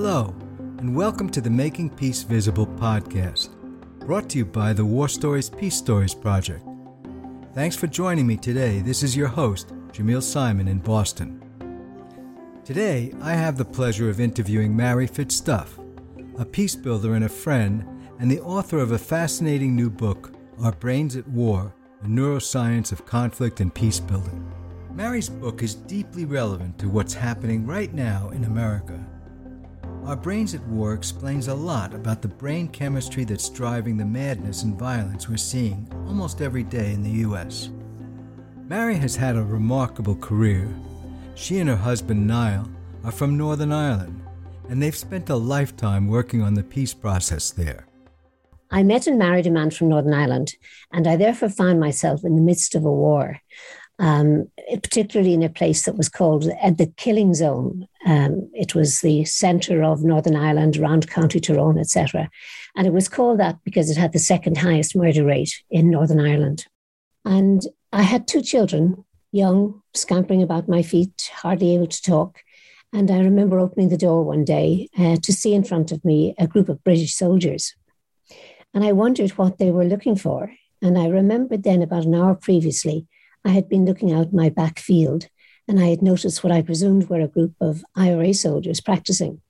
Hello, and welcome to the Making Peace Visible podcast, brought to you by the War Stories Peace Stories Project. Thanks for joining me today. This is your host, Jamil Simon in Boston. Today, I have the pleasure of interviewing Mari Fitzduff, a peace builder and a friend, and the author of a fascinating new book, Our Brains at War The Neuroscience of Conflict and Peace Building. Mari's book is deeply relevant to what's happening right now in America. Our Brains at War explains a lot about the brain chemistry that's driving the madness and violence we're seeing almost every day in the U.S. Mari has had a remarkable career. She and her husband Niall are from Northern Ireland, and they've spent a lifetime working on the peace process there. I met and married a man from Northern Ireland, and I therefore found myself in the midst of a war um, particularly in a place that was called uh, the Killing Zone. Um, it was the centre of Northern Ireland, around County Tyrone, etc. And it was called that because it had the second highest murder rate in Northern Ireland. And I had two children, young, scampering about my feet, hardly able to talk. And I remember opening the door one day uh, to see in front of me a group of British soldiers. And I wondered what they were looking for. And I remembered then, about an hour previously, I had been looking out my back field and I had noticed what I presumed were a group of IRA soldiers practicing.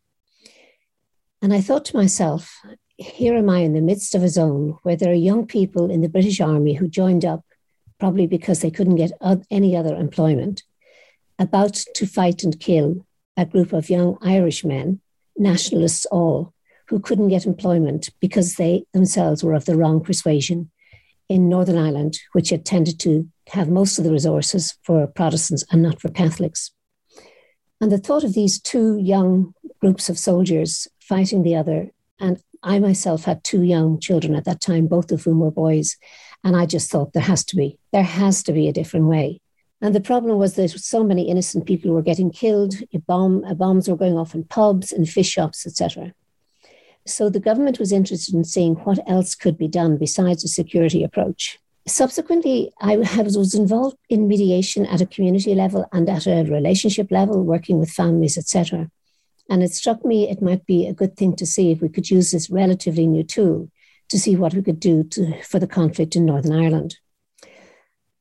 And I thought to myself, here am I in the midst of a zone where there are young people in the British Army who joined up, probably because they couldn't get any other employment, about to fight and kill a group of young Irish men, nationalists all, who couldn't get employment because they themselves were of the wrong persuasion in Northern Ireland, which had tended to have most of the resources for Protestants and not for Catholics. And the thought of these two young groups of soldiers fighting the other, and I myself had two young children at that time, both of whom were boys, and I just thought there has to be, there has to be a different way. And the problem was that so many innocent people were getting killed, bomb, uh, bombs were going off in pubs and fish shops, etc. So the government was interested in seeing what else could be done besides a security approach. Subsequently, I was involved in mediation at a community level and at a relationship level, working with families, etc. And it struck me it might be a good thing to see if we could use this relatively new tool to see what we could do to, for the conflict in Northern Ireland.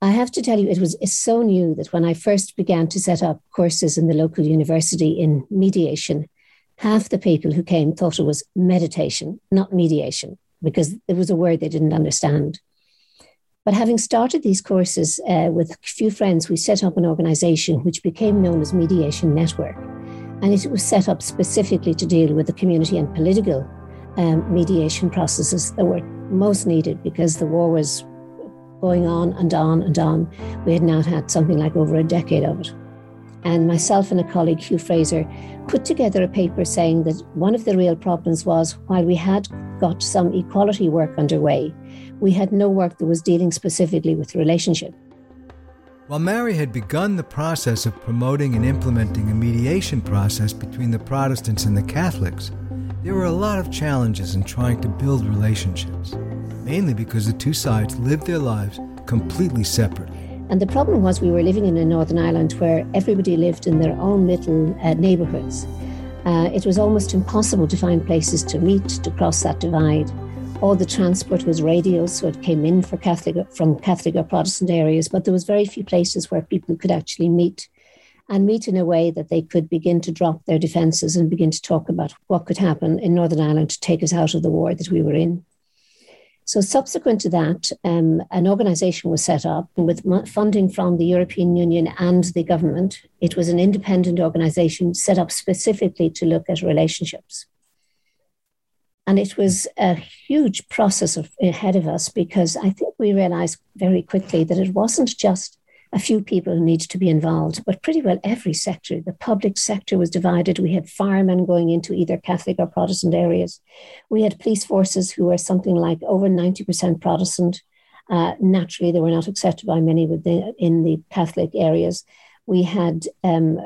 I have to tell you, it was so new that when I first began to set up courses in the local university in mediation, half the people who came thought it was meditation, not mediation, because it was a word they didn't understand. But having started these courses uh, with a few friends, we set up an organization which became known as Mediation Network. And it was set up specifically to deal with the community and political um, mediation processes that were most needed because the war was going on and on and on. We had now had something like over a decade of it and myself and a colleague, Hugh Fraser, put together a paper saying that one of the real problems was while we had got some equality work underway, we had no work that was dealing specifically with relationship. While Mari had begun the process of promoting and implementing a mediation process between the Protestants and the Catholics, there were a lot of challenges in trying to build relationships, mainly because the two sides lived their lives completely separate. And the problem was we were living in a Northern Ireland where everybody lived in their own little uh, neighbourhoods. Uh, it was almost impossible to find places to meet to cross that divide. All the transport was radial, so it came in for Catholic from Catholic or Protestant areas, but there was very few places where people could actually meet and meet in a way that they could begin to drop their defences and begin to talk about what could happen in Northern Ireland to take us out of the war that we were in. So, subsequent to that, um, an organisation was set up with funding from the European Union and the government. It was an independent organisation set up specifically to look at relationships. And it was a huge process of, ahead of us because I think we realised very quickly that it wasn't just a few people who needed to be involved, but pretty well every sector. The public sector was divided. We had firemen going into either Catholic or Protestant areas. We had police forces who were something like over 90% Protestant. Uh, naturally, they were not accepted by many within, in the Catholic areas. We had um,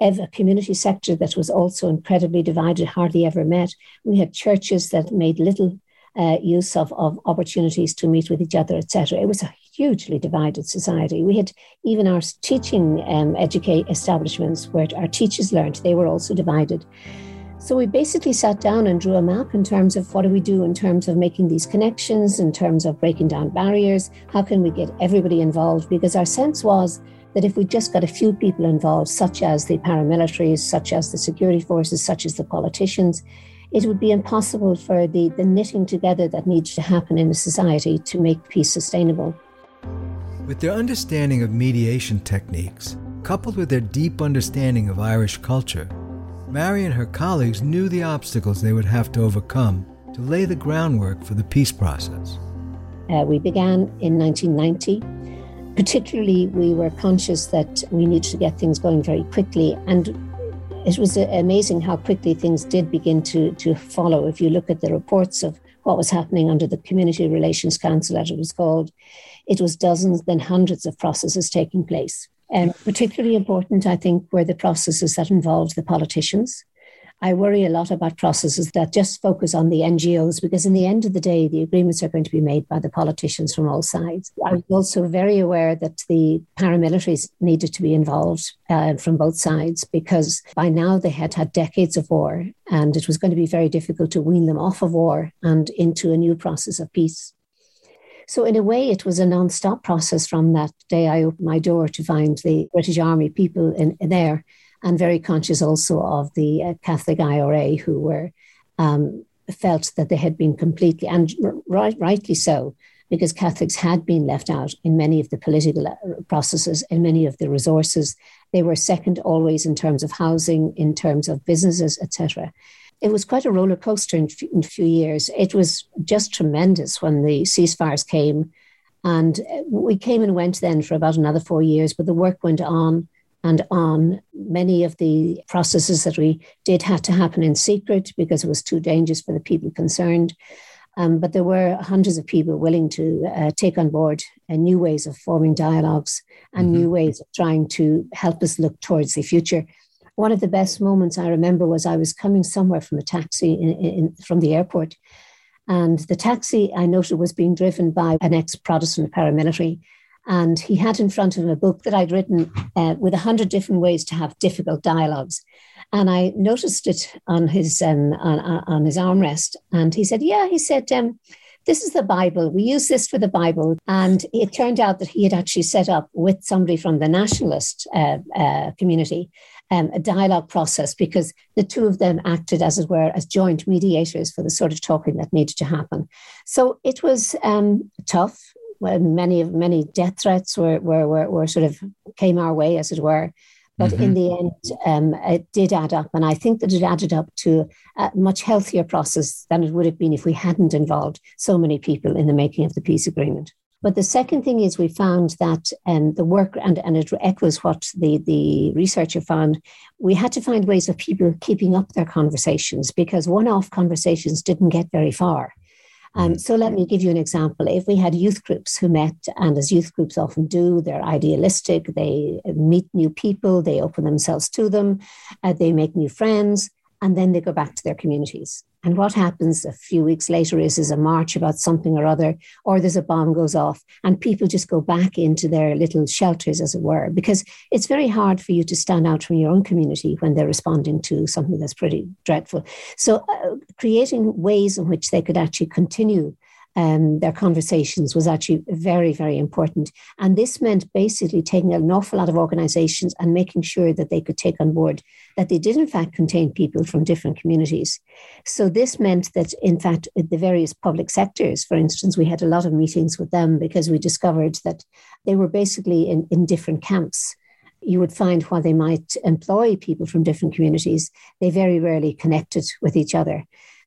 a community sector that was also incredibly divided, hardly ever met. We had churches that made little uh, use of, of opportunities to meet with each other, etc. It was a hugely divided society. We had even our teaching um, educate establishments where our teachers learned, they were also divided. So we basically sat down and drew a map in terms of what do we do in terms of making these connections, in terms of breaking down barriers, how can we get everybody involved? Because our sense was that if we just got a few people involved, such as the paramilitaries, such as the security forces, such as the politicians, it would be impossible for the, the knitting together that needs to happen in a society to make peace sustainable. With their understanding of mediation techniques, coupled with their deep understanding of Irish culture, Mari and her colleagues knew the obstacles they would have to overcome to lay the groundwork for the peace process. Uh, we began in 1990. Particularly, we were conscious that we needed to get things going very quickly. And it was amazing how quickly things did begin to, to follow. If you look at the reports of what was happening under the Community Relations Council, as it was called, it was dozens, then hundreds of processes taking place. And particularly important, I think, were the processes that involved the politicians. I worry a lot about processes that just focus on the NGOs because, in the end of the day, the agreements are going to be made by the politicians from all sides. I was also very aware that the paramilitaries needed to be involved uh, from both sides because by now they had had decades of war and it was going to be very difficult to wean them off of war and into a new process of peace. So, in a way, it was a non stop process from that day I opened my door to find the British Army people in, in there, and very conscious also of the uh, Catholic IRA who were um, felt that they had been completely, and right, rightly so, because Catholics had been left out in many of the political uh, processes, in many of the resources. They were second always in terms of housing, in terms of businesses, etc it was quite a roller coaster in, in a few years. It was just tremendous when the ceasefires came. And we came and went then for about another four years, but the work went on and on. Many of the processes that we did had to happen in secret because it was too dangerous for the people concerned. Um, but there were hundreds of people willing to uh, take on board uh, new ways of forming dialogues and mm-hmm. new ways of trying to help us look towards the future one of the best moments I remember was I was coming somewhere from a taxi in, in, from the airport. And the taxi I noted was being driven by an ex Protestant paramilitary. And he had in front of him a book that I'd written uh, with a hundred different ways to have difficult dialogues. And I noticed it on his um, on, on his armrest. And he said, Yeah, he said, um, this is the Bible. We use this for the Bible. And it turned out that he had actually set up with somebody from the nationalist uh, uh, community um, a dialogue process because the two of them acted, as it were, as joint mediators for the sort of talking that needed to happen. So it was um, tough. Many of many death threats were, were, were, were sort of came our way, as it were. But mm-hmm. in the end, um, it did add up. And I think that it added up to a much healthier process than it would have been if we hadn't involved so many people in the making of the peace agreement. But the second thing is we found that um, the work, and, and it echoes what the, the researcher found, we had to find ways of people keeping up their conversations because one off conversations didn't get very far. Um, mm. so let me give you an example. If we had youth groups who met, and as youth groups often do, they're idealistic, they meet new people, they open themselves to them, uh, they make new friends, and then they go back to their communities. And what happens a few weeks later is, there's a march about something or other, or there's a bomb goes off, and people just go back into their little shelters, as it were, because it's very hard for you to stand out from your own community when they're responding to something that's pretty dreadful. So, uh, creating ways in which they could actually continue um, their conversations was actually very, very important. And this meant basically taking an awful lot of organizations and making sure that they could take on board that they did, in fact, contain people from different communities. So this meant that, in fact, the various public sectors, for instance, we had a lot of meetings with them because we discovered that they were basically in, in different camps you would find while they might employ people from different communities, they very rarely connected with each other.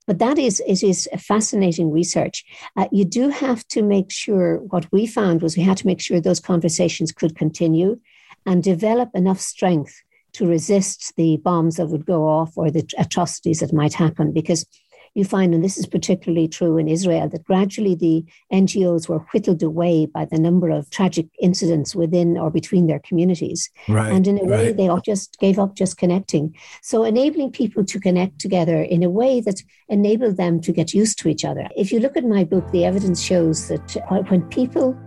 But that is it is a fascinating research. Uh, you do have to make sure. What we found was we had to make sure those conversations could continue, and develop enough strength to resist the bombs that would go off or the atrocities that might happen. Because you find, and this is particularly true in Israel, that gradually the NGOs were whittled away by the number of tragic incidents within or between their communities. Right, and in a way, right. they all just gave up just connecting. So enabling people to connect together in a way that enabled them to get used to each other. If you look at my book, the evidence shows that when people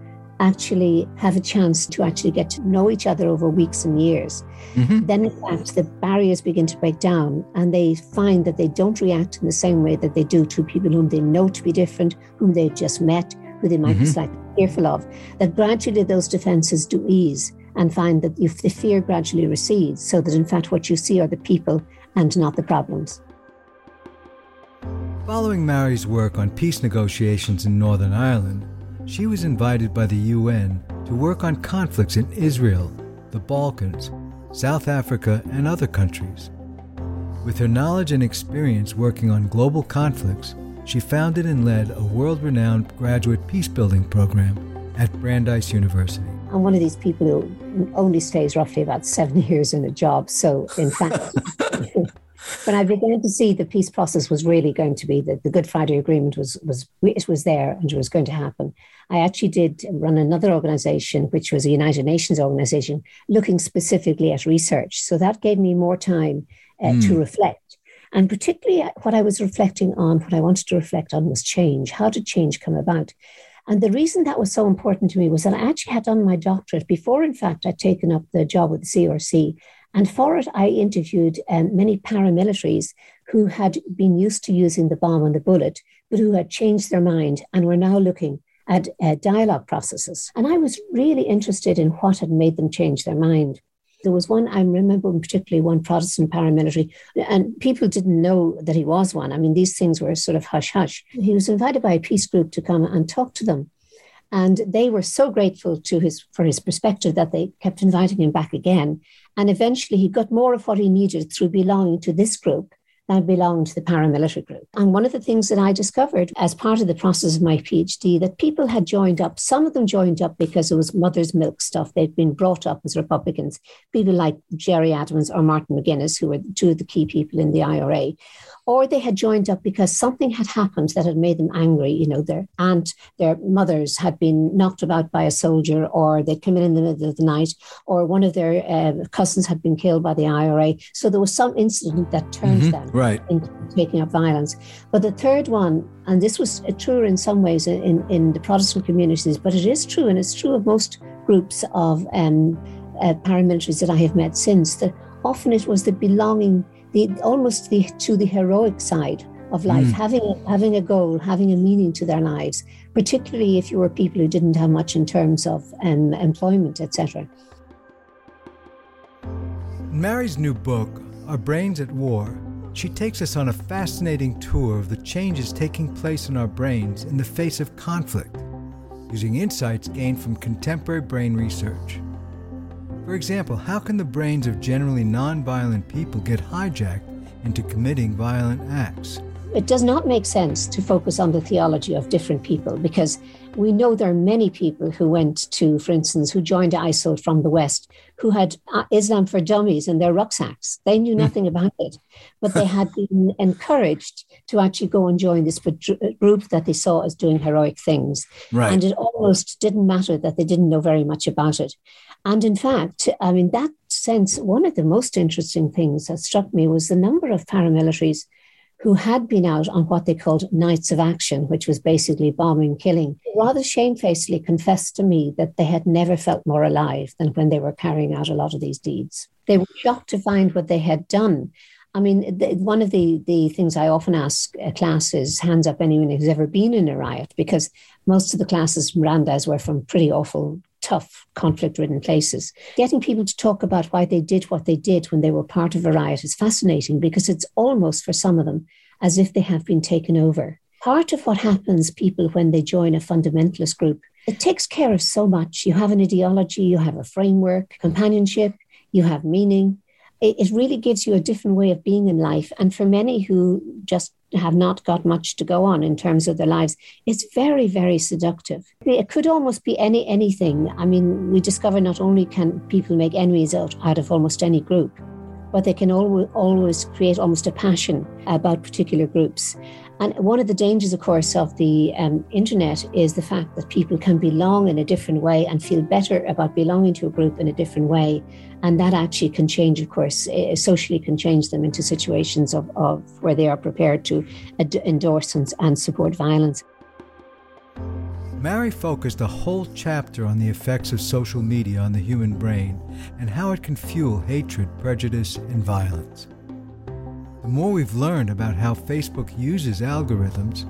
actually have a chance to actually get to know each other over weeks and years, mm-hmm. then in fact the barriers begin to break down and they find that they don't react in the same way that they do to people whom they know to be different, whom they've just met, who they might mm-hmm. be slightly fearful of. That gradually those defenses do ease and find that if the fear gradually recedes, so that in fact what you see are the people and not the problems. Following Mari's work on peace negotiations in Northern Ireland, she was invited by the UN to work on conflicts in Israel, the Balkans, South Africa, and other countries. With her knowledge and experience working on global conflicts, she founded and led a world renowned graduate peacebuilding program at Brandeis University. I'm one of these people who only stays roughly about seven years in a job. So, in fact, when I began to see the peace process was really going to be that the Good Friday Agreement was was it was there and it was going to happen. I actually did run another organization, which was a United Nations organization, looking specifically at research. So that gave me more time uh, mm. to reflect. And particularly uh, what I was reflecting on, what I wanted to reflect on was change. How did change come about? And the reason that was so important to me was that I actually had done my doctorate before, in fact, I'd taken up the job with the CRC. And for it, I interviewed um, many paramilitaries who had been used to using the bomb and the bullet, but who had changed their mind and were now looking at uh, dialogue processes. And I was really interested in what had made them change their mind. There was one, I remember particularly one Protestant paramilitary, and people didn't know that he was one. I mean, these things were sort of hush hush. He was invited by a peace group to come and talk to them. And they were so grateful to his for his perspective that they kept inviting him back again. And eventually he got more of what he needed through belonging to this group than belonged to the paramilitary group. And one of the things that I discovered as part of the process of my PhD that people had joined up, some of them joined up because it was mother's milk stuff. They'd been brought up as Republicans, people like Gerry Adams or Martin McGuinness, who were two of the key people in the IRA or they had joined up because something had happened that had made them angry. You know, their aunt, their mothers had been knocked about by a soldier, or they'd come in in the middle of the night, or one of their uh, cousins had been killed by the IRA. So there was some incident that turned mm-hmm, them right. into taking up violence. But the third one, and this was true in some ways in, in the Protestant communities, but it is true, and it's true of most groups of um, uh, paramilitaries that I have met since, that often it was the belonging the almost the to the heroic side of life, mm. having a, having a goal, having a meaning to their lives, particularly if you were people who didn't have much in terms of um, employment, etc. In Mari's new book, Our Brains at War, she takes us on a fascinating tour of the changes taking place in our brains in the face of conflict, using insights gained from contemporary brain research. For example, how can the brains of generally nonviolent people get hijacked into committing violent acts? It does not make sense to focus on the theology of different people because we know there are many people who went to, for instance, who joined ISIL from the West, who had uh, Islam for dummies in their rucksacks. They knew hmm. nothing about it, but they had been encouraged to actually go and join this group that they saw as doing heroic things. Right. And it almost didn't matter that they didn't know very much about it. And in fact, I mean, that sense, one of the most interesting things that struck me was the number of paramilitaries who had been out on what they called nights of action, which was basically bombing, killing, rather shamefacedly confessed to me that they had never felt more alive than when they were carrying out a lot of these deeds. They were shocked to find what they had done. I mean, the, one of the, the things I often ask uh, a class is hands up anyone who's ever been in a riot, because most of the classes from Brandeis were from pretty awful tough, conflict ridden places. Getting people to talk about why they did what they did when they were part of a riot is fascinating because it's almost for some of them as if they have been taken over. Part of what happens people when they join a fundamentalist group, it takes care of so much. You have an ideology, you have a framework, companionship, you have meaning. It, it really gives you a different way of being in life. And for many who just have not got much to go on in terms of their lives. It's very, very seductive. It could almost be any anything. I mean, we discover not only can people make enemies out, out of almost any group, but they can always, always create almost a passion about particular groups. And one of the dangers, of course, of the um, internet is the fact that people can belong in a different way and feel better about belonging to a group in a different way. And that actually can change, of course, uh, socially can change them into situations of, of where they are prepared to ad- endorse and, and support violence. Mari focused a whole chapter on the effects of social media on the human brain and how it can fuel hatred, prejudice, and violence. The more we've learned about how Facebook uses algorithms,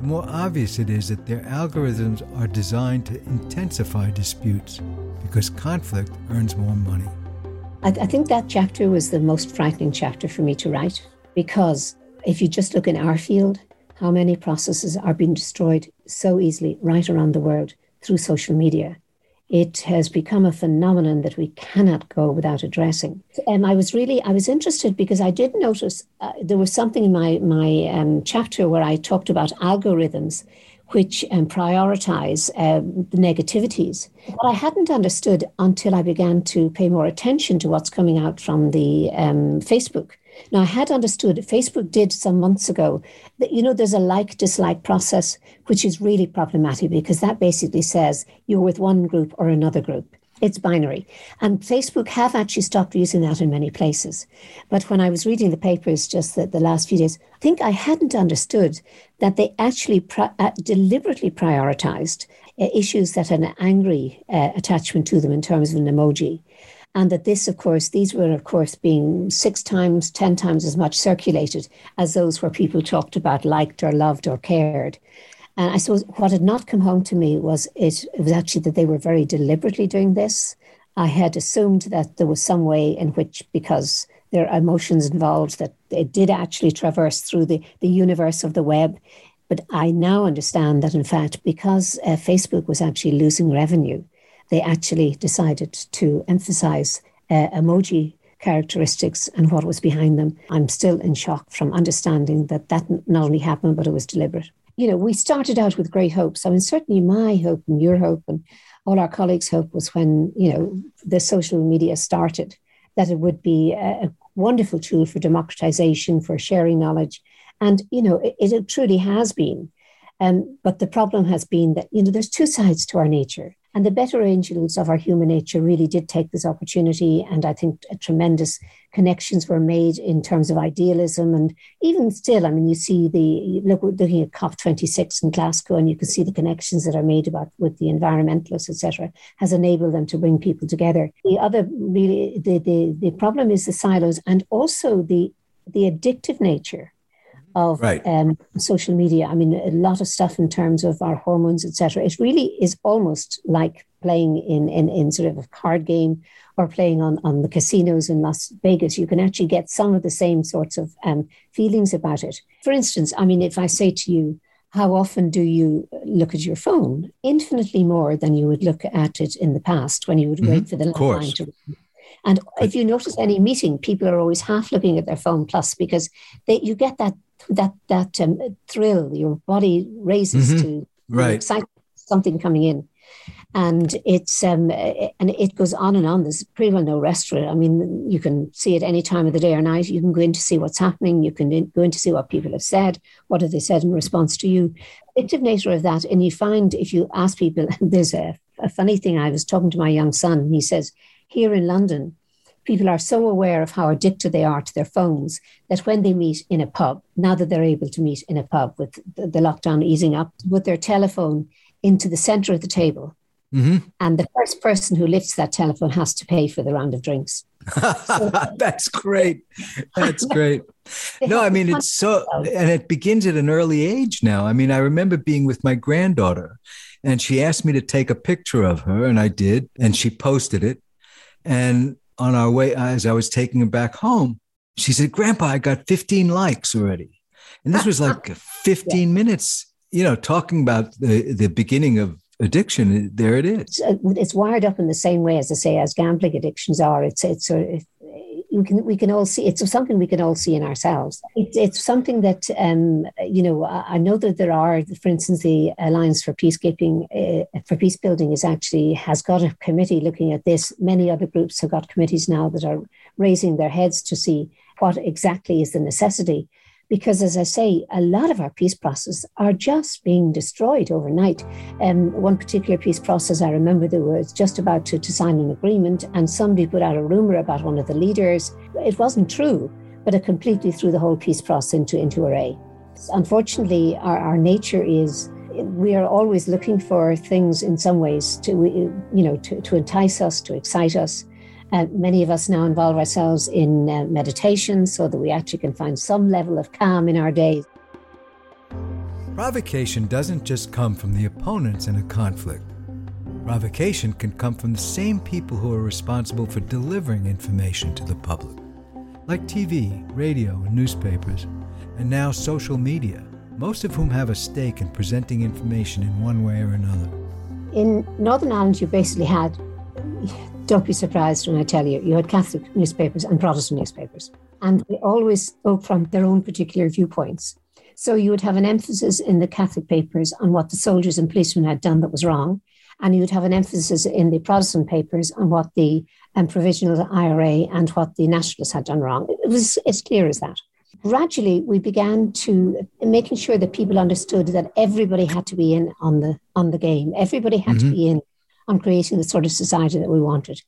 the more obvious it is that their algorithms are designed to intensify disputes because conflict earns more money. I, I think that chapter was the most frightening chapter for me to write because if you just look in our field, how many processes are being destroyed so easily right around the world through social media. It has become a phenomenon that we cannot go without addressing. And um, I was really, I was interested because I did notice uh, there was something in my my um, chapter where I talked about algorithms which um, prioritize uh, the negativities. What I hadn't understood until I began to pay more attention to what's coming out from the um, Facebook now, I had understood Facebook did some months ago that, you know, there's a like dislike process, which is really problematic because that basically says you're with one group or another group. It's binary. And Facebook have actually stopped using that in many places. But when I was reading the papers just the, the last few days, I think I hadn't understood that they actually uh, deliberately prioritized uh, issues that had an angry uh, attachment to them in terms of an emoji and that this, of course, these were, of course, being six times, 10 times as much circulated as those where people talked about liked or loved or cared. And I suppose what had not come home to me was it, it was actually that they were very deliberately doing this. I had assumed that there was some way in which, because there are emotions involved, that it did actually traverse through the, the universe of the web. But I now understand that, in fact, because uh, Facebook was actually losing revenue, they actually decided to emphasize uh, emoji characteristics and what was behind them. I'm still in shock from understanding that that not only happened, but it was deliberate. You know, we started out with great hopes. I mean, certainly my hope and your hope and all our colleagues' hope was when, you know, the social media started, that it would be a, wonderful tool for democratization, for sharing knowledge. And, you know, it, it truly has been. Um, but the problem has been that, you know, there's two sides to our nature. And the better angels of our human nature really did take this opportunity. And I think tremendous connections were made in terms of idealism. And even still, I mean, you see the, look, looking at COP26 in Glasgow, and you can see the connections that are made about with the environmentalists, etc., has enabled them to bring people together. The other really, the, the, the problem is the silos and also the, the addictive nature of right. um, social media. I mean, a lot of stuff in terms of our hormones, etc. It really is almost like playing in, in, in sort of a card game or playing on, on the casinos in Las Vegas. You can actually get some of the same sorts of um, feelings about it. For instance, I mean, if I say to you, how often do you look at your phone? Infinitely more than you would look at it in the past when you would mm-hmm. wait for the line to and if you notice any meeting, people are always half looking at their phone plus because they, you get that that that um, thrill. Your body raises mm-hmm. to right. excitement, something coming in, and it's um, and it goes on and on. There's pretty well no rest for it. I mean, you can see it any time of the day or night. You can go in to see what's happening. You can go in to see what people have said. What have they said in response to you? Addictive nature of that, and you find if you ask people, there's a, a funny thing. I was talking to my young son, and he says here in London people are so aware of how addicted they are to their phones that when they meet in a pub, now that they're able to meet in a pub with the, the lockdown easing up, with their telephone into the center of the table. Mm-hmm. And the first person who lifts that telephone has to pay for the round of drinks. That's great. That's great. no, I mean, it's so, and it begins at an early age now. I mean, I remember being with my granddaughter and she asked me to take a picture of her, and I did, and she posted it. And on our way, uh, as I was taking her back home, she said, Grandpa, I got 15 likes already. And this was like 15 yeah. minutes, you know, talking about the, the beginning of addiction. There it is. It's uh, wired up in the same way as I say, as gambling addictions are. It's, it's of, we can we can all see it's something we can all see in ourselves. It's, it's something that um, you know I know that there are, for instance, the Alliance for Peacekeeping uh, for Peace Building is actually has got a committee looking at this. Many other groups have got committees now that are raising their heads to see what exactly is the necessity because as I say, a lot of our peace processes are just being destroyed overnight. Um, one particular peace process, I remember there was just about to, to sign an agreement, and somebody put out a rumor about one of the leaders. It wasn't true, but it completely threw the whole peace process into, into array. Unfortunately, our, our nature is we are always looking for things in some ways to, you know, to, to entice us, to excite us. Uh, many of us now involve ourselves in uh, meditation so that we actually can find some level of calm in our day. Provocation doesn't just come from the opponents in a conflict. Provocation can come from the same people who are responsible for delivering information to the public, like TV, radio, and newspapers, and now social media, most of whom have a stake in presenting information in one way or another. In Northern Ireland, you basically had don't be surprised when I tell you, you had Catholic newspapers and Protestant newspapers, and they always spoke from their own particular viewpoints. So you would have an emphasis in the Catholic papers on what the soldiers and policemen had done that was wrong, and you would have an emphasis in the Protestant papers on what the um, provisional IRA and what the nationalists had done wrong. It was as clear as that. Gradually, we began to making sure that people understood that everybody had to be in on the on the game. Everybody had mm-hmm. to be in on creating the sort of society that we wanted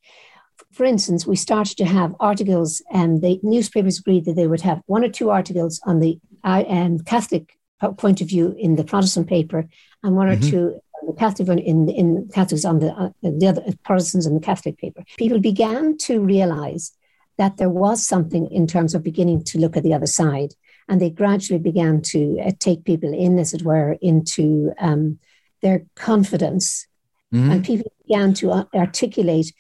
for instance, we started to have articles, and the newspapers agreed that they would have one or two articles on the uh, um, Catholic point of view in the Protestant paper, and one mm-hmm. or two the Catholic in in Catholics on the uh, the other Protestants in the Catholic paper. People began to realize that there was something in terms of beginning to look at the other side, and they gradually began to uh, take people in, as it were, into um, their confidence, mm-hmm. and people began to uh, articulate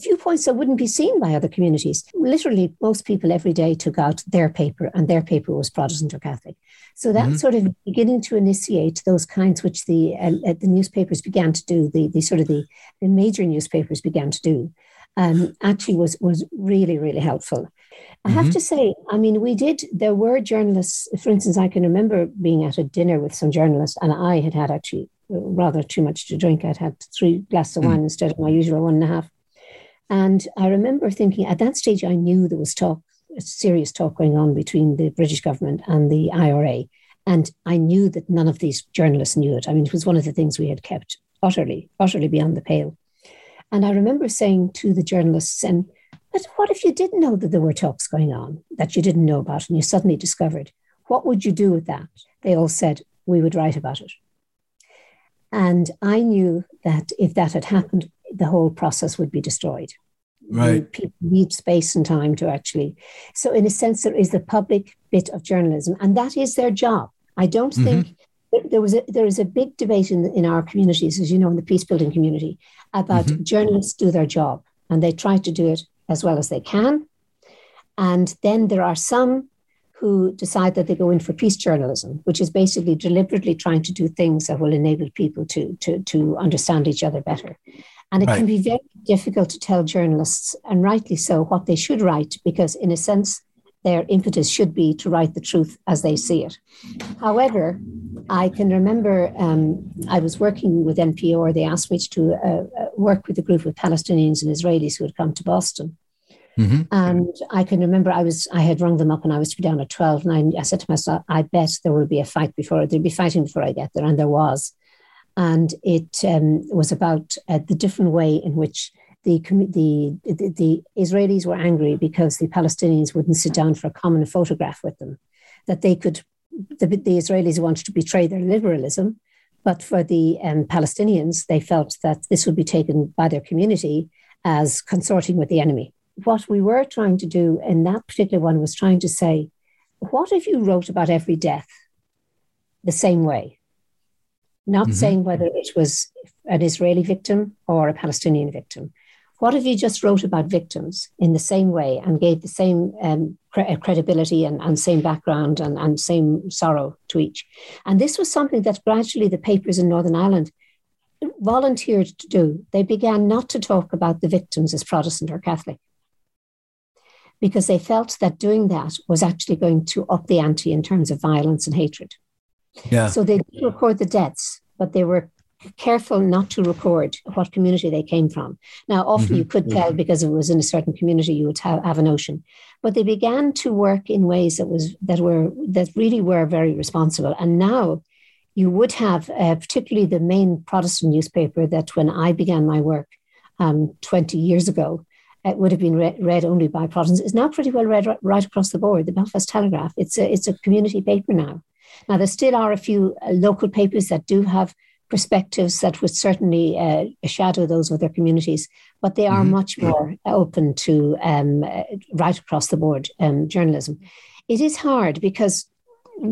viewpoints that wouldn't be seen by other communities. Literally, most people every day took out their paper, and their paper was Protestant or Catholic. So that's mm-hmm. sort of beginning to initiate those kinds which the uh, uh, the newspapers began to do. The the sort of the, the major newspapers began to do. Um, actually, was was really really helpful. I have mm-hmm. to say, I mean, we did. There were journalists. For instance, I can remember being at a dinner with some journalists, and I had had actually rather too much to drink. I'd had three glasses of mm. wine instead of my usual one and a half. And I remember thinking at that stage, I knew there was talk, serious talk going on between the British government and the IRA. And I knew that none of these journalists knew it. I mean, it was one of the things we had kept utterly, utterly beyond the pale. And I remember saying to the journalists, and but what if you didn't know that there were talks going on that you didn't know about and you suddenly discovered? What would you do with that? They all said, we would write about it. And I knew that if that had happened, the whole process would be destroyed. Right. People need space and time to actually. So, in a sense, there is the public bit of journalism, and that is their job. I don't mm-hmm. think there was a, there is a big debate in, in our communities, as you know, in the peace building community, about mm-hmm. journalists do their job and they try to do it as well as they can. And then there are some who decide that they go in for peace journalism, which is basically deliberately trying to do things that will enable people to, to, to understand each other better. And it right. can be very difficult to tell journalists, and rightly so, what they should write, because in a sense, their impetus should be to write the truth as they see it. However, I can remember um, I was working with NPR. They asked me to uh, uh, work with a group of Palestinians and Israelis who had come to Boston. Mm-hmm. And I can remember I was I had rung them up and I was to be down at 12. And I, I said to myself, I bet there will be a fight before there'll be fighting before I get there. And there was and it um, was about uh, the different way in which the, the, the, the Israelis were angry because the Palestinians wouldn't sit down for a common photograph with them, that they could, the, the Israelis wanted to betray their liberalism, but for the um, Palestinians, they felt that this would be taken by their community as consorting with the enemy. What we were trying to do in that particular one was trying to say, what if you wrote about every death the same way? not mm-hmm. saying whether it was an Israeli victim or a Palestinian victim. What if you just wrote about victims in the same way and gave the same um, cre- credibility and, and same background and, and same sorrow to each? And this was something that gradually the papers in Northern Ireland volunteered to do. They began not to talk about the victims as Protestant or Catholic because they felt that doing that was actually going to up the ante in terms of violence and hatred. Yeah. So they did record the deaths, but they were careful not to record what community they came from. Now, often mm-hmm. you could tell mm-hmm. because it was in a certain community, you would have, have a notion. But they began to work in ways that was that were that really were very responsible. And now you would have, uh, particularly the main Protestant newspaper that when I began my work um, 20 years ago, it would have been read, read only by Protestants, is now pretty well read right, across the board. The Belfast Telegraph, it's a, it's a community paper now. Now, there still are a few uh, local papers that do have perspectives that would certainly uh, shadow those of their communities, but they are mm-hmm. much more open to um, uh, right across the board um, journalism. It is hard because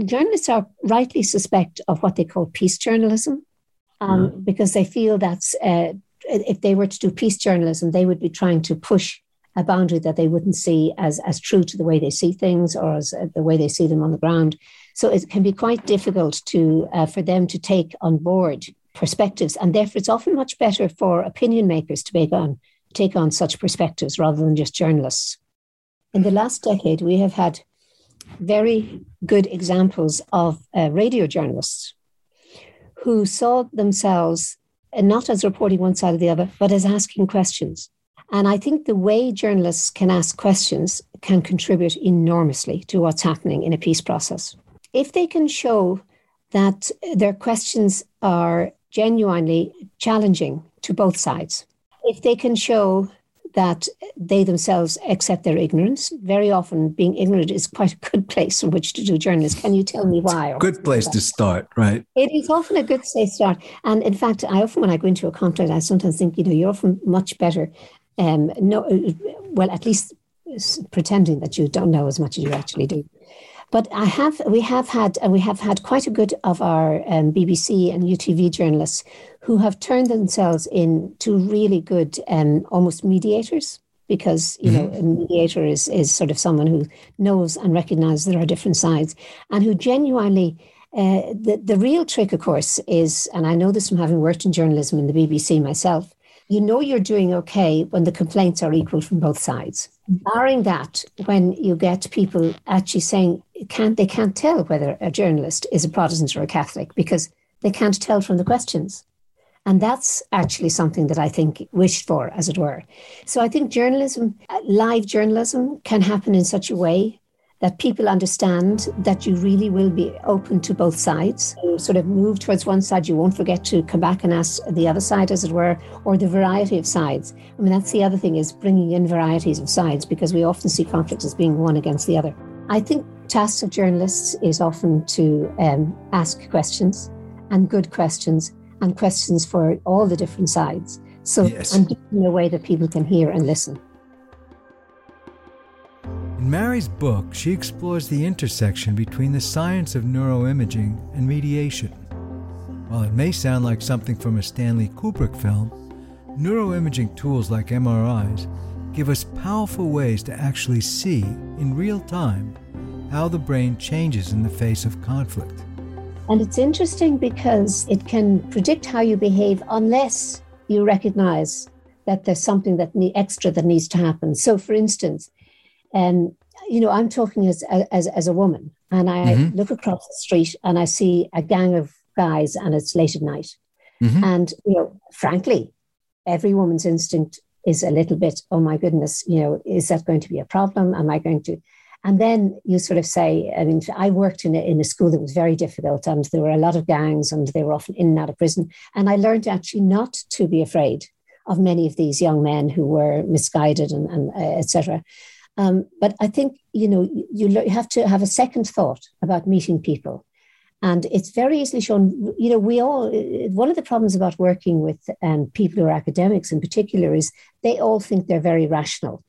journalists are rightly suspect of what they call peace journalism um, because they feel that's uh, if they were to do peace journalism, they would be trying to push a boundary that they wouldn't see as, as true to the way they see things or as uh, the way they see them on the ground. So it can be quite difficult to uh, for them to take on board perspectives, and therefore it's often much better for opinion makers to take on take on such perspectives rather than just journalists. In the last decade, we have had very good examples of uh, radio journalists who saw themselves not as reporting one side or the other, but as asking questions. And I think the way journalists can ask questions can contribute enormously to what's happening in a peace process. If they can show that their questions are genuinely challenging to both sides, if they can show that they themselves accept their ignorance. Very often, being ignorant is quite a good place from which to do journalism. Can you tell me why? Good place to start, right? It is often a good place to start. And in fact, I often, when I go into a conflict, I sometimes think, you know, you're often much better. Um, no, well, at least pretending that you don't know as much as you actually do. But I have, we have had, and we have had quite a good of our um, BBC and UTV journalists who have turned themselves into really good, um, almost mediators. Because you mm-hmm. know, a mediator is is sort of someone who knows and recognizes there are different sides, and who genuinely uh, the, the real trick, of course, is, and I know this from having worked in journalism in the BBC myself, you know you're doing okay when the complaints are equal from both sides. Mm-hmm. Barring that, when you get people actually saying can't they can't tell whether a journalist is a Protestant or a Catholic because they can't tell from the questions. And that's actually something that I think wished for, as it were. So I think journalism, uh, live journalism, can happen in such a way that people understand that you really will be open to both sides. You sort of move towards one side, you won't forget to come back and ask the other side, as it were, or the variety of sides. I mean, that's the other thing is bringing in varieties of sides because we often see conflicts as being one against the other. I think task of journalists is often to um, ask questions and good questions and questions for all the different sides. So, yes. and in a way that people can hear and listen. In Mari's book, she explores the intersection between the science of neuroimaging and mediation. While it may sound like something from a Stanley Kubrick film, neuroimaging tools like MRIs give us powerful ways to actually see, in real time, how the brain changes in the face of conflict. And it's interesting because it can predict how you behave unless you recognize that there's something that extra that needs to happen. So, for instance, and you know, I'm talking as as as a woman, and I mm-hmm. look across the street and I see a gang of guys, and it's late at night, mm-hmm. and you know, frankly, every woman's instinct is a little bit, oh my goodness, you know, is that going to be a problem? Am I going to? And then you sort of say, I mean, I worked in a, in a school that was very difficult, and there were a lot of gangs, and they were often in and out of prison. And I learned actually not to be afraid of many of these young men who were misguided and, and uh, etc. Um, but I think you know you, you have to have a second thought about meeting people, and it's very easily shown. You know, we all one of the problems about working with um, people who are academics in particular is they all think they're very rational.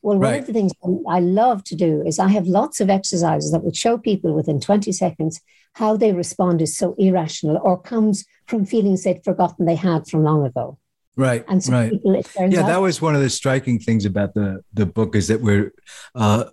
Well, right. one of the things I love to do is I have lots of exercises that would show people within 20 seconds how they respond is so irrational or comes from feelings they'd forgotten they had from long ago. Right. And so right. Yeah, out, that was one of the striking things about the the book is that we're uh,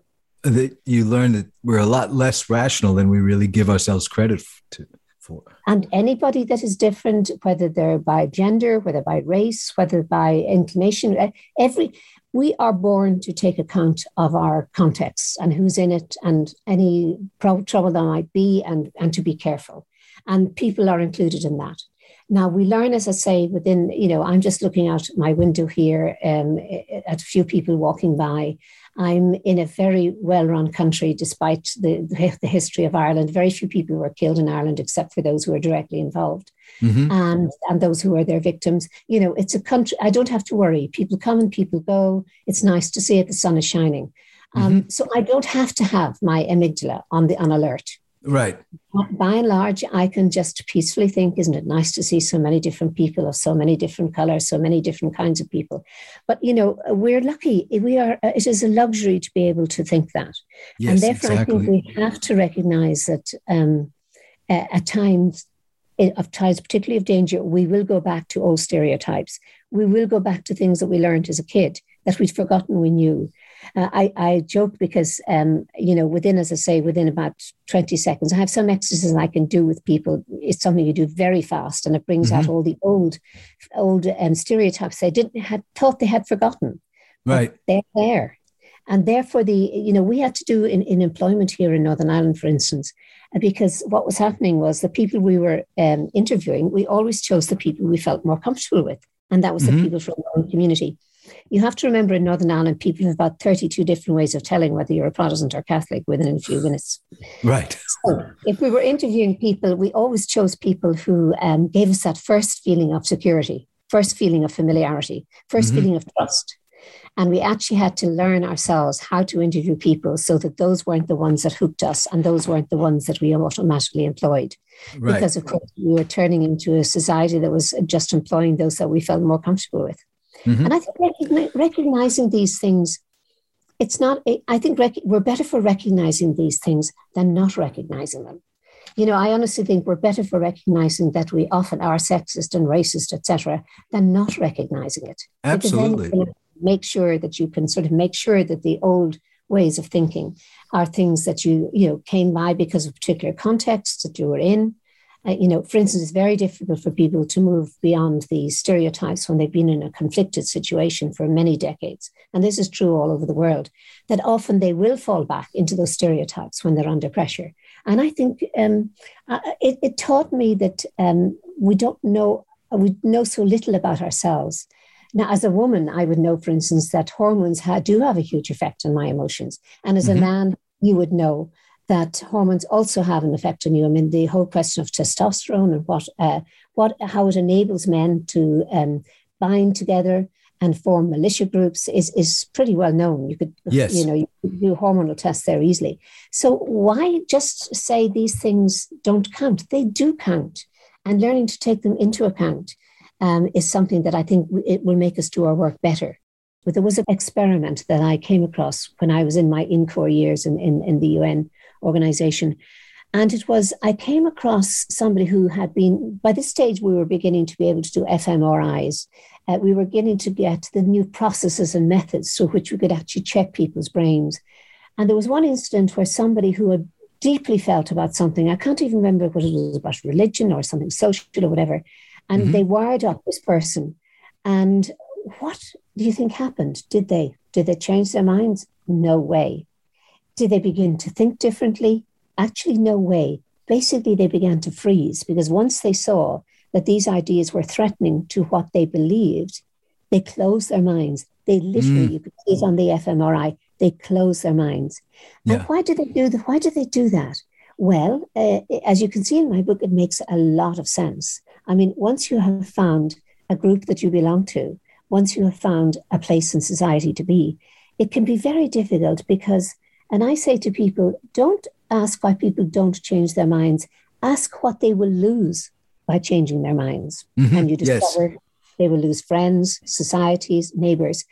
that you learn that we're a lot less rational than we really give ourselves credit to, for. And anybody that is different, whether they're by gender, whether by race, whether by inclination, every we are born to take account of our context and who's in it and any pro- trouble there might be and, and to be careful. And people are included in that. Now we learn, as I say, within, you know, I'm just looking out my window here um, at a few people walking by. I'm in a very well run country, despite the, the history of Ireland. Very few people were killed in Ireland, except for those who are directly involved. Mm-hmm. and and those who are their victims. You know, it's a country. I don't have to worry. People come and people go. It's nice to see it. The sun is shining. Um, mm-hmm. So I don't have to have my amygdala on the on alert Right. By and large, I can just peacefully think, isn't it nice to see so many different people of so many different colors, so many different kinds of people? But, you know, we're lucky. We are, it is a luxury to be able to think that. Yes, and therefore, exactly. I think we have to recognize that um, at times, of times, particularly of danger, we will go back to old stereotypes. We will go back to things that we learned as a kid that we'd forgotten we knew. Uh, I, I joke because, um, you know, within, as I say, within about 20 seconds, I have some exercises I can do with people. It's something you do very fast and it brings mm-hmm. out all the old, old um, stereotypes they didn't had thought they had forgotten. Right. They're there. And therefore, the, you know, we had to do in, in employment here in Northern Ireland, for instance, uh, because what was happening was the people we were um, interviewing, we always chose the people we felt more comfortable with. And that was mm-hmm. the people from our own community. You have to remember in Northern Ireland, people have about 32 different ways of telling whether you're a Protestant or Catholic within a few minutes. Right. So if we were interviewing people, we always chose people who um, gave us that first feeling of security, first feeling of familiarity, 1st mm-hmm. feeling of trust. And we actually had to learn ourselves how to interview people so that those weren't the ones that hooked us and those weren't the ones that we automatically employed. Right. Because, of course, we were turning into a society that was just employing those that we felt more comfortable with. Mm-hmm. And I think recogni- recognizing these things, it's not, I think rec- we're better for recognizing these things than not recognizing them. You know, I honestly think we're better for recognizing that we often are sexist and racist, etc., than not recognizing it. Absolutely. Make sure that you can sort of make sure that the old ways of thinking are things that you you know came by because of particular contexts that you were in uh, you know, for instance, it's very difficult for people to move beyond these stereotypes when they've been in a conflicted situation for many decades. And this is true all over the world, that often they will fall back into those stereotypes when they're under pressure. And I think um, uh, it, it, taught me that um, we don't know, we know so little about ourselves. Now, as a woman, I would know, for instance, that hormones ha- do have a huge effect on my emotions. And as mm-hmm. a man, you would know that hormones also have an effect on you. I mean, the whole question of testosterone and what, uh, what, how it enables men to um, bind together and form militia groups is is pretty well known. You could, yes. you know, you could do hormonal tests there easily. So why just say these things don't count? They do count, and learning to take them into account um, is something that I think it will make us do our work better. But there was an experiment that I came across when I was in my in-core years in, in, in the UN organization. And it was, I came across somebody who had been, by this stage, we were beginning to be able to do fMRIs. Uh, we were beginning to get the new processes and methods through which we could actually check people's brains. And there was one incident where somebody who had deeply felt about something, I can't even remember what it was about religion or something social or whatever, and mm-hmm. they wired up this person. And what do you think happened? Did they? Did they change their minds? No way. Did they begin to think differently? Actually, no way. Basically, they began to freeze because once they saw that these ideas were threatening to what they believed, they closed their minds. They literally, mm. you could see it on the fMRI, they closed their minds. Yeah. And why did they do that? Why did they do that? Well, uh, as you can see in my book, it makes a lot of sense. I mean, once you have found a group that you belong to, once you have found a place in society to be, it can be very difficult because and I say to people, don't ask why people don't change their minds. Ask what they will lose by changing their minds. Mm-hmm. And you discover yes. they will lose friends, societies, neighbors.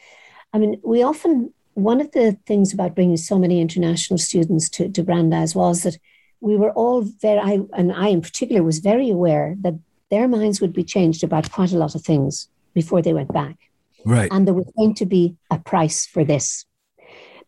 I mean, we often, one of the things about bringing so many international students to, to Brandeis was that we were all very, I, and I in particular was very aware that their minds would be changed about quite a lot of things before they went back. Right. And there was going to be a price for this.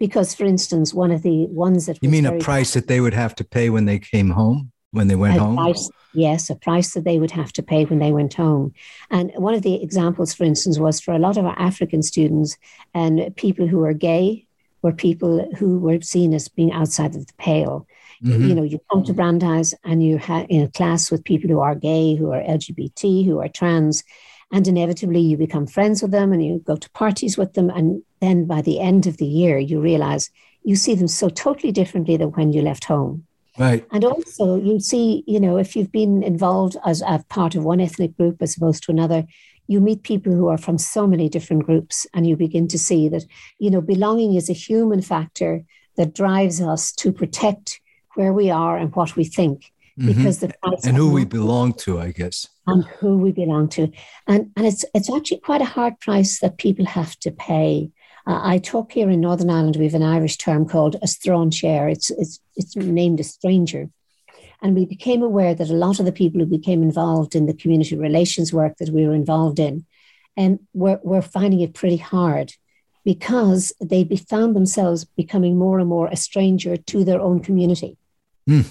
Because, for instance, one of the ones that you mean a price that they would have to pay when they came home, when they went home? Price, yes, a price that they would have to pay when they went home. And one of the examples, for instance, was for a lot of our African students and people who were gay were people who were seen as being outside of the pale. Mm-hmm. You know, you come to Brandeis and you're in a class with people who are gay, who are LGBT, who are trans, and inevitably you become friends with them and you go to parties with them. And then by the end of the year, you realize you see them so totally differently than when you left home. Right. And also, you see, you know, if you've been involved as a part of one ethnic group as opposed to another, you meet people who are from so many different groups, and you begin to see that, you know, belonging is a human factor that drives us to protect where we are and what we think mm-hmm. because the and who we belong to, I guess, and who we belong to, and and it's it's actually quite a hard price that people have to pay. Uh, I talk here in Northern Ireland. We have an Irish term called a strainséir. It's it's it's named a stranger, and we became aware that a lot of the people who became involved in the community relations work that we were involved in, and um, were were finding it pretty hard because they be, found themselves becoming more and more a stranger to their own community. Mm.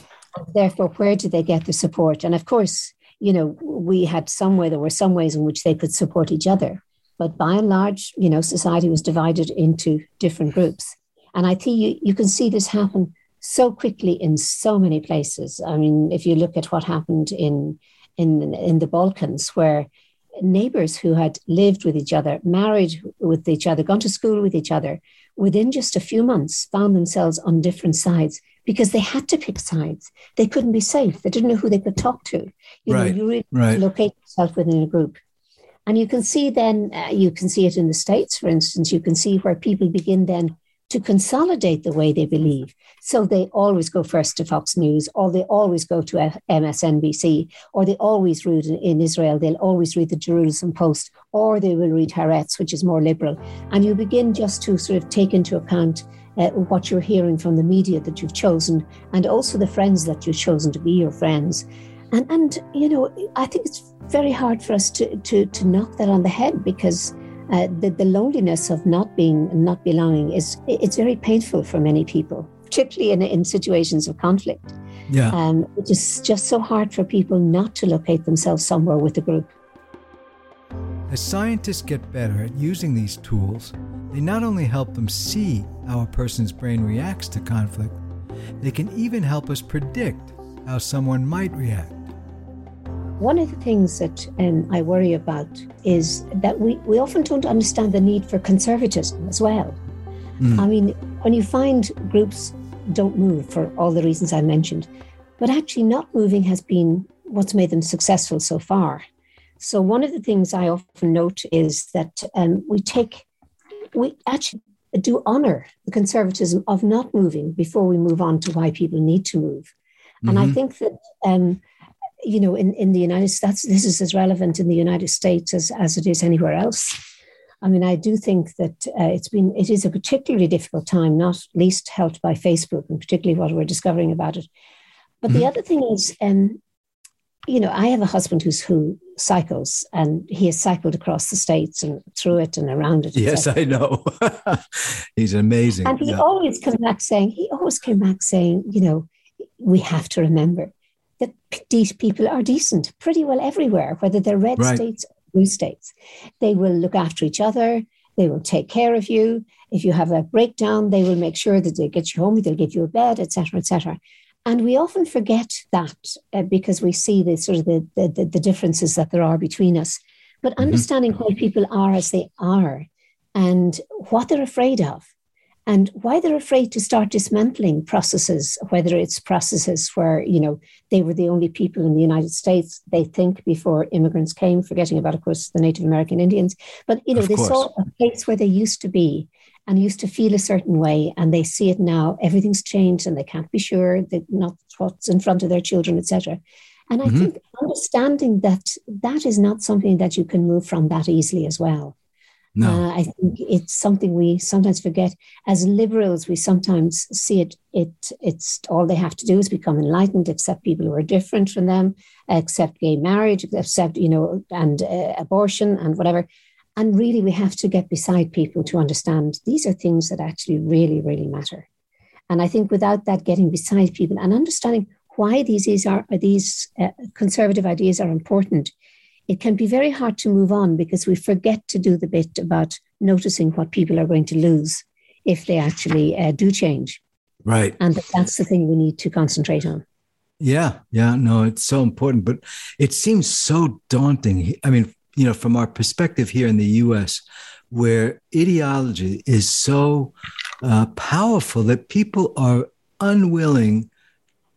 Therefore, where did they get the support? And of course, you know, we had some way, there were some ways in which they could support each other. But by and large, you know, society was divided into different groups. And I think you, you can see this happen so quickly in so many places. I mean, if you look at what happened in in in the Balkans, where neighbors who had lived with each other, married with each other, gone to school with each other, within just a few months found themselves on different sides because they had to pick sides. They couldn't be safe. They didn't know who they could talk to. You right, know, you really right. locate yourself within a group. And you can see then, uh, you can see it in the States, for instance, you can see where people begin then to consolidate the way they believe. So they always go first to Fox News, or they always go to MSNBC, or they always read in Israel, they'll always read the Jerusalem Post, or they will read Haaretz, which is more liberal. And you begin just to sort of take into account uh, what you're hearing from the media that you've chosen, and also the friends that you've chosen to be your friends. And, and you know, I think it's very hard for us to, to, to knock that on the head because uh, the, the loneliness of not being not belonging is it's very painful for many people particularly in, in situations of conflict. Yeah. Um, it is just so hard for people not to locate themselves somewhere with a group. As scientists get better at using these tools they not only help them see how a person's brain reacts to conflict they can even help us predict how someone might react one of the things that um, I worry about is that we, we often don't understand the need for conservatism as well. Mm. I mean, when you find groups don't move for all the reasons I mentioned, but actually not moving has been what's made them successful so far. So, one of the things I often note is that um, we take, we actually do honor the conservatism of not moving before we move on to why people need to move. And mm-hmm. I think that um, you know, in, in the United States, this is as relevant in the United States as, as it is anywhere else. I mean, I do think that uh, it's been, it is a particularly difficult time, not least helped by Facebook and particularly what we're discovering about it. But mm-hmm. the other thing is, um, you know, I have a husband who's who cycles, and he has cycled across the states and through it and around it. Yes, I know. He's amazing. And he yeah. always comes back saying, he always came back saying, you know, we have to remember that these people are decent pretty well everywhere, whether they're red right. states or blue states. They will look after each other. They will take care of you. If you have a breakdown, they will make sure that they get you home. They'll give you a bed, etc., etc. And we often forget that uh, because we see the sort of the, the, the, differences that there are between us. But mm-hmm. understanding why people are as they are and what they're afraid of and why they're afraid to start dismantling processes whether it's processes where you know they were the only people in the united states they think before immigrants came forgetting about of course the native american indians but you know of they course. saw a place where they used to be and used to feel a certain way and they see it now everything's changed and they can't be sure that not what's in front of their children etc and i mm-hmm. think understanding that that is not something that you can move from that easily as well no. Uh, I think it's something we sometimes forget. As liberals, we sometimes see it. It it's all they have to do is become enlightened, accept people who are different from them, accept gay marriage, accept you know, and uh, abortion and whatever. And really, we have to get beside people to understand these are things that actually really, really matter. And I think without that, getting beside people and understanding why these are these uh, conservative ideas are important it can be very hard to move on because we forget to do the bit about noticing what people are going to lose if they actually uh, do change. Right. And that's the thing we need to concentrate on. Yeah, yeah, no, it's so important, but it seems so daunting. I mean, you know, from our perspective here in the US, where ideology is so uh, powerful that people are unwilling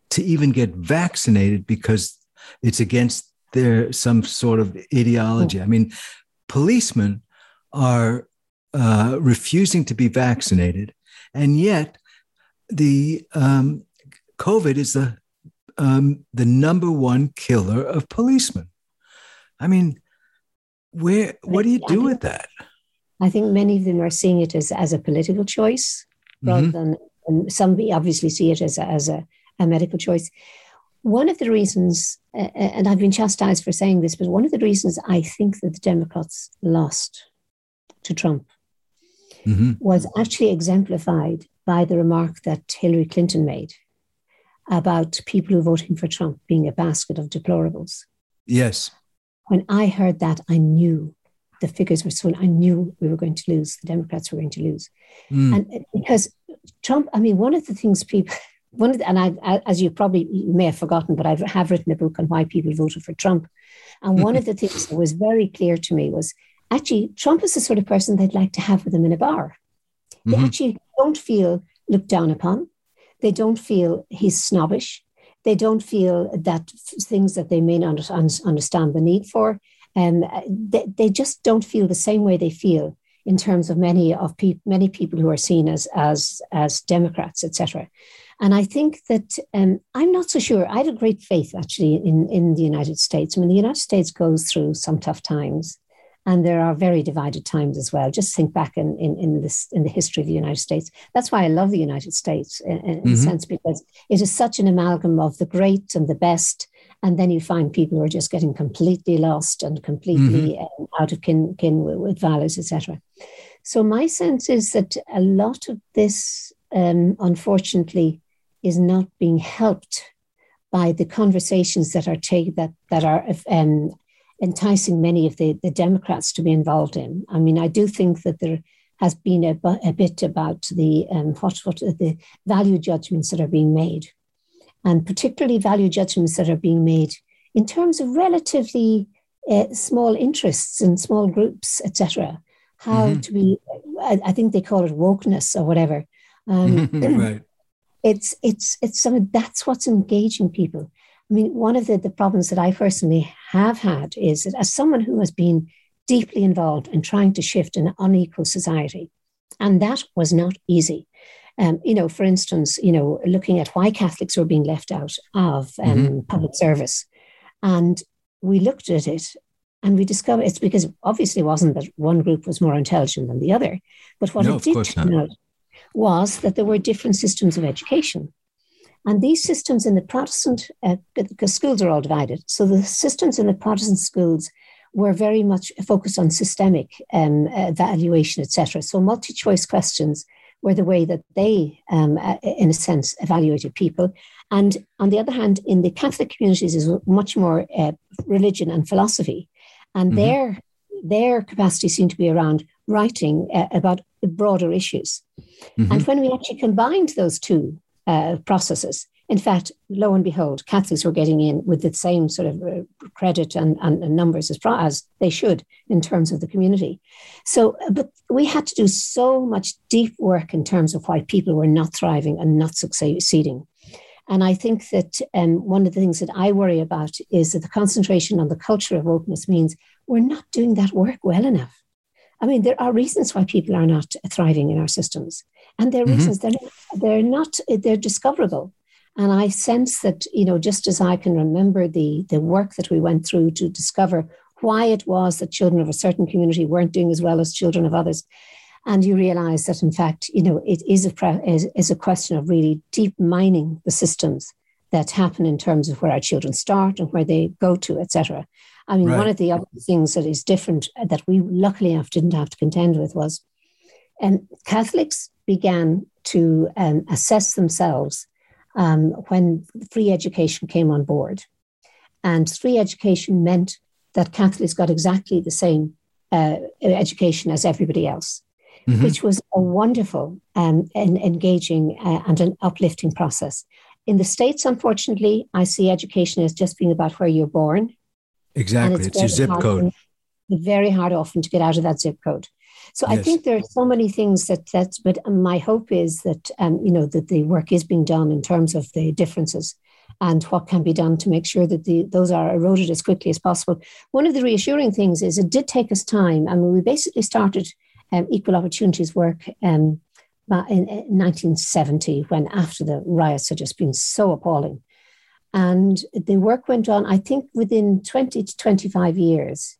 to even get vaccinated because it's against there some sort of ideology. I mean, policemen are uh, refusing to be vaccinated, and yet the um, COVID is the um, the number one killer of policemen. I mean, where what do you do with that? I think many of them are seeing it as, as a political choice rather mm-hmm. than some obviously see it as a, as a, a medical choice. One of the reasons, and I've been chastised for saying this, but one of the reasons I think that the Democrats lost to Trump mm-hmm. was actually exemplified by the remark that Hillary Clinton made about people who voting for Trump being a basket of deplorables. Yes. When I heard that, I knew the figures were so, I knew we were going to lose, the Democrats were going to lose. Mm. And because Trump, I mean, one of the things people, one of the, and I, as you probably you may have forgotten, but I have written a book on why people voted for Trump. And one of the things that was very clear to me was actually Trump is the sort of person they'd like to have with them in a bar. They mm-hmm. actually don't feel looked down upon. They don't feel he's snobbish. They don't feel that things that they may not understand the need for. Um, they, they just don't feel the same way they feel in terms of many of pe- many people who are seen as as as Democrats, etc. And I think that um, I'm not so sure. I have a great faith actually in in the United States. I mean, the United States goes through some tough times, and there are very divided times as well. Just think back in in, in this in the history of the United States. That's why I love the United States in, in mm-hmm. a sense because it is such an amalgam of the great and the best and then you find people who are just getting completely lost and completely mm-hmm. um, out of kin, kin with, with values, etc. So my sense is that a lot of this, um, unfortunately, is not being helped by the conversations that are take, that that are um, enticing many of the, the Democrats to be involved in. I mean, I do think that there has been a, a bit about the um, what, what the value judgments that are being made and particularly value judgments that are being made in terms of relatively uh, small interests and small groups, etc. How mm-hmm. to be, I, I, think they call it wokeness or whatever. Um, right. It's it's it's some that's what's engaging people. I mean, one of the, the problems that I personally have had is that as someone who has been deeply involved in trying to shift an unequal society, and that was not easy. Um, you know, for instance, you know, looking at why Catholics were being left out of um, mm-hmm. public service, and we looked at it and we discovered it's because obviously it wasn't that one group was more intelligent than the other, but what no, it did turn out was that there were different systems of education. And these systems in the Protestant, uh, because schools are all divided, so the systems in the Protestant schools were very much focused on systemic um, evaluation, etc. So multi-choice questions were the way that they, um, uh, in a sense, evaluated people. And on the other hand, in the Catholic communities is much more uh, religion and philosophy, and mm-hmm. their their capacity seemed to be around writing uh, about broader issues. Mm-hmm. And when we actually combined those two uh, processes, in fact, lo and behold, Catholics were getting in with the same sort of uh, credit and, and, and, numbers as, as they should in terms of the community. So, uh, but we had to do so much deep work in terms of why people were not thriving and not succeeding. And I think that um, one of the things that I worry about is that the concentration on the culture of wokeness means we're not doing that work well enough. I mean, there are reasons why people are not thriving in our systems, and there are mm-hmm. reasons they're, they're not, they're discoverable. And I sense that, you know, just as I can remember the, the work that we went through to discover why it was that children of a certain community weren't doing as well as children of others. And you realize that, in fact, you know, it is a, is, is a question of really deep mining the systems that happen in terms of where our children start and where they go to, etc. I mean, right. one of the other things that is different that we luckily enough didn't have to contend with was um, Catholics began to um, assess themselves um, when free education came on board. And free education meant that Catholics got exactly the same uh, education as everybody else, mm-hmm. which was a wonderful um, and engaging uh, and an uplifting process. In the States, unfortunately, I see education as just being about where you're born. Exactly. It's, it's your zip code. Very hard often to get out of that zip code. So yes. I think there are so many things that that's. But my hope is that um, you know that the work is being done in terms of the differences and what can be done to make sure that the, those are eroded as quickly as possible. One of the reassuring things is it did take us time. I mean, we basically started um, equal opportunities work um, in 1970 when after the riots had just been so appalling. And the work went on, I think, within 20 to 25 years.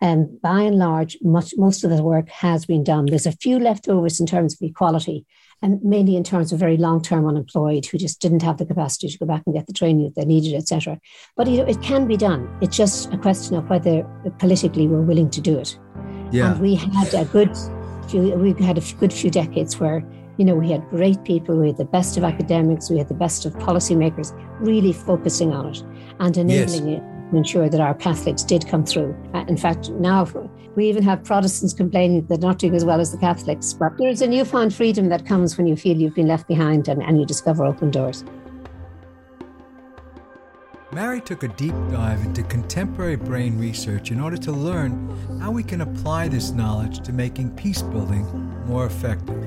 And by and large, much, most of the work has been done. There's a few leftovers in terms of equality, and mainly in terms of very long-term unemployed who just didn't have the capacity to go back and get the training that they needed, etc. But you know, it can be done. It's just a question of whether politically we're willing to do it. Yeah. And we had a good few. We had a good few decades where you know we had great people. We had the best of academics. We had the best of policymakers, really focusing on it and enabling yes. it to ensure that our Catholics did come through. Uh, in fact, now we even have Protestants complaining that they're not doing as well as the Catholics. But there's a newfound freedom that comes when you feel you've been left behind and, and you discover open doors. Mari took a deep dive into contemporary brain research in order to learn how we can apply this knowledge to making peace building more effective.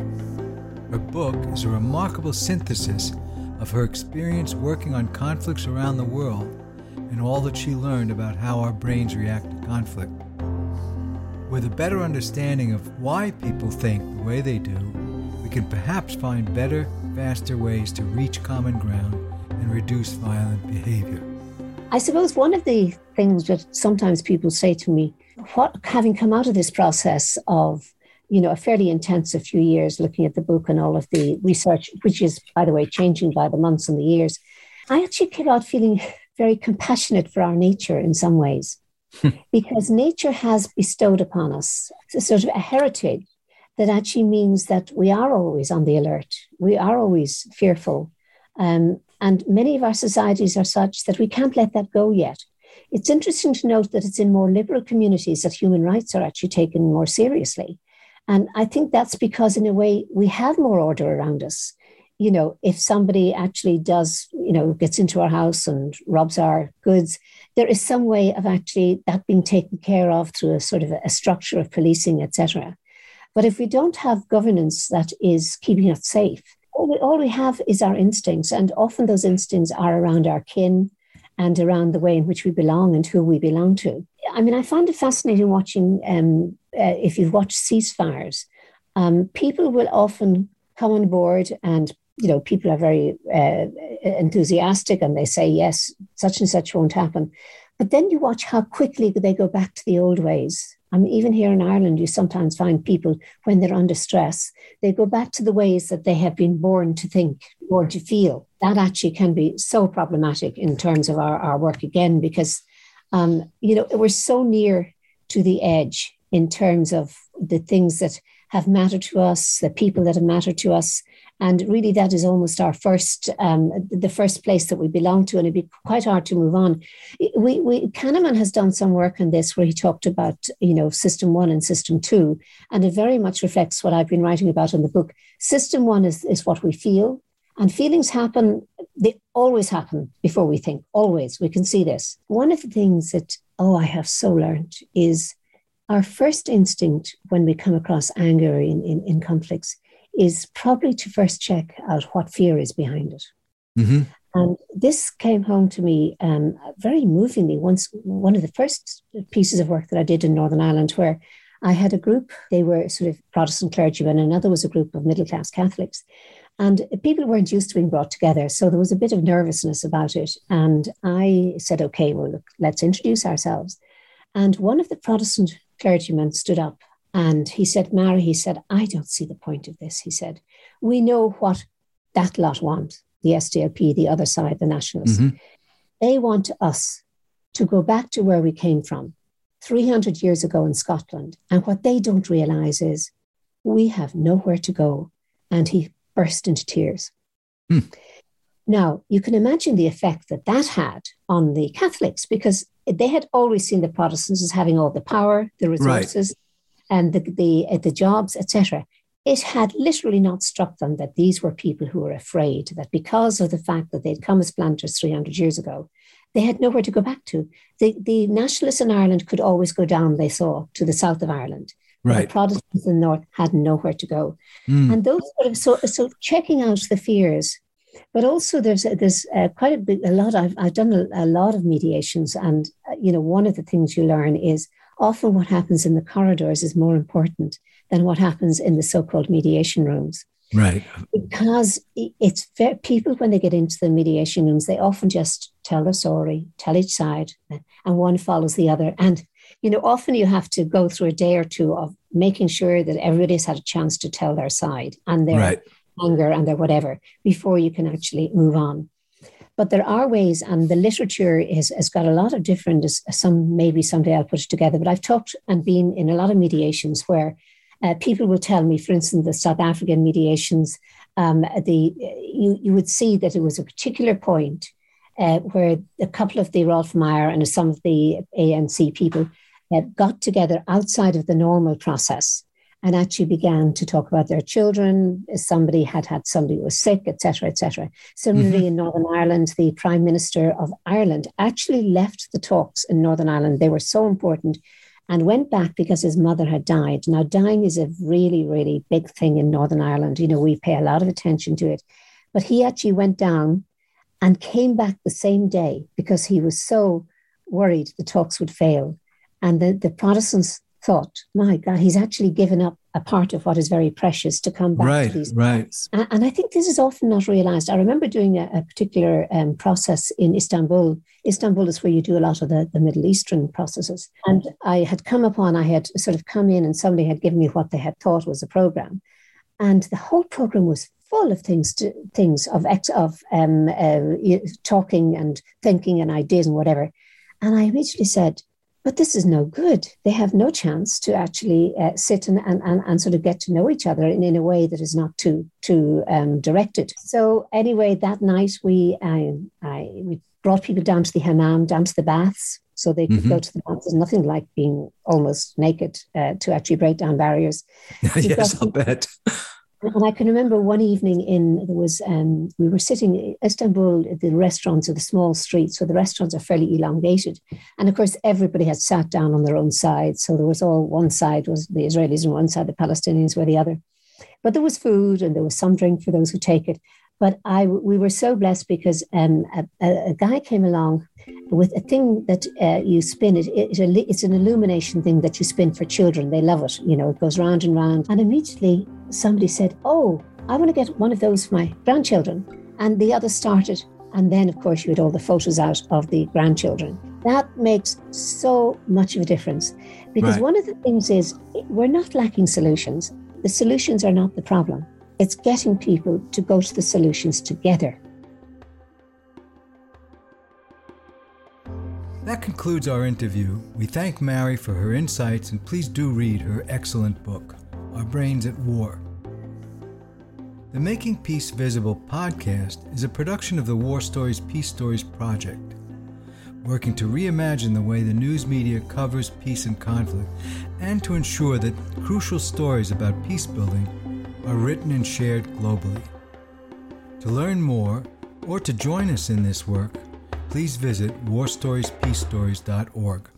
Her book is a remarkable synthesis of her experience working on conflicts around the world and all that she learned about how our brains react to conflict. With a better understanding of why people think the way they do, we can perhaps find better, faster ways to reach common ground and reduce violent behavior. I suppose one of the things that sometimes people say to me, what having come out of this process of you know a fairly intensive few years looking at the book and all of the research, which is by the way changing by the months and the years, I actually came out feeling very compassionate for our nature in some ways, because nature has bestowed upon us a sort of a heritage that actually means that we are always on the alert, we are always fearful. Um, and many of our societies are such that we can't let that go yet. It's interesting to note that it's in more liberal communities that human rights are actually taken more seriously. And I think that's because, in a way, we have more order around us. You know, if somebody actually does, you know, gets into our house and robs our goods, there is some way of actually that being taken care of through a sort of a, structure of policing, etc. But if we don't have governance that is keeping us safe, all we, all we have is our instincts, and often those instincts are around our kin and around the way in which we belong and who we belong to. I mean, I find it fascinating watching, um, uh, if you've watched ceasefires, um, people will often come on board and you know people are very uh, enthusiastic and they say yes such and such won't happen but then you watch how quickly they go back to the old ways I mean, even here in Ireland, you sometimes find people when they're under stress, they go back to the ways that they have been born to think, born to feel. That actually can be so problematic in terms of our, our work again, because, um, you know, we're so near to the edge in terms of the things that have mattered to us, the people that have mattered to us, and really, that is almost our first, um, the first place that we belong to, and it'd be quite hard to move on. We, we, Kahneman has done some work on this where he talked about, you know, system one and system two, and it very much reflects what I've been writing about in the book. System one is, is what we feel, and feelings happen, they always happen before we think, always. We can see this. One of the things that, oh, I have so learned is our first instinct when we come across anger in, in, in conflicts is probably to first check out what fear is behind it. Mm-hmm. And this came home to me um, very movingly once, one of the first pieces of work that I did in Northern Ireland, where I had a group, they were sort of Protestant clergymen, another was a group of middle class Catholics. And people weren't used to being brought together. So there was a bit of nervousness about it. And I said, okay, well, look, let's introduce ourselves. And one of the Protestant clergymen stood up and he said, Mari, he said, I don't see the point of this. He said, we know what that lot want, the SDLP, the other side, the nationalists. Mm-hmm. They want us to go back to where we came from 300 years ago in Scotland. And what they don't realize is we have nowhere to go. And he burst into tears. Hmm. Now, you can imagine the effect that that had on the Catholics because they had always seen the Protestants as having all the power, the resources, and the the, uh, the jobs, etc. It had literally not struck them that these were people who were afraid that because of the fact that they'd come as planters 300 years ago, they had nowhere to go back to. The, the nationalists in Ireland could always go down, they saw, to the south of Ireland. Right. The Protestants in the north had nowhere to go. Mm. And those sort of, so, so checking out the fears, but also there's there's uh, quite a big a lot. I've I've done a, a lot of mediations, and uh, you know one of the things you learn is often what happens in the corridors is more important than what happens in the so called mediation rooms. Right. Because it's very, people, when they get into the mediation rooms, they often just tell their story, tell each side, and one follows the other. And, you know, often you have to go through a day or two of making sure that everybody's had a chance to tell their side and their right. Anger and their whatever before you can actually move on. But there are ways, and the literature is, has got a lot of different, some maybe someday I'll put it together, but I've talked and been in a lot of mediations where uh, people will tell me, for instance, the South African mediations, um, the you, you would see that it was a particular point uh, where a couple of the Roelf Meyer and some of the ANC people uh, got together outside of the normal process and actually began to talk about their children. Somebody had had somebody who was sick, etc., etc. Similarly, mm-hmm. in Northern Ireland, the Prime Minister of Ireland actually left the talks in Northern Ireland. They were so important and went back because his mother had died. Now, dying is a really, really big thing in Northern Ireland. You know, we pay a lot of attention to it. But he actually went down and came back the same day because he was so worried the talks would fail. And the, the Protestants thought, my God, he's actually given up a part of what is very precious to come back right, to these right. And, and, I think this is often not realized. I remember doing a, a particular um, process in Istanbul. Istanbul is where you do a lot of the, the Middle Eastern processes. And I had come upon, I had sort of come in and somebody had given me what they had thought was a program. And the whole program was full of things, to, things of ex, of um, uh, talking and thinking and ideas and whatever. And I immediately said, but this is no good. They have no chance to actually uh, sit and, and, and, and, sort of get to know each other in, in a way that is not too too um, directed. So anyway, that night we I, I we brought people down to the hammam, down to the baths, so they could mm-hmm. go to the baths. There's nothing like being almost naked uh, to actually break down barriers. yes, I'll bet. And I can remember one evening in there was um, we were sitting in Istanbul. The restaurants are the small streets, so the restaurants are fairly elongated, and of course everybody had sat down on their own side. So there was all one side was the Israelis on one side, the Palestinians were the other. But there was food and there was some drink for those who take it. But I we were so blessed because um, a, a, guy came along with a thing that uh, you spin it, it, it. It's an illumination thing that you spin for children. They love it. You know, it goes round and round. And immediately somebody said, Oh, I want to get one of those for my grandchildren. And the other started. And then, of course, you had all the photos out of the grandchildren. That makes so much of a difference because right. one of the things is we're not lacking solutions. The solutions are not the problem, it's getting people to go to the solutions together. That concludes our interview. We thank Mari for her insights and please do read her excellent book. Our Brains at War. The Making Peace Visible podcast is a production of the War Stories Peace Stories Project, working to reimagine the way the news media covers peace and conflict and to ensure that crucial stories about peace building are written and shared globally. To learn more or to join us in this work, please visit warstoriespeacestories.org.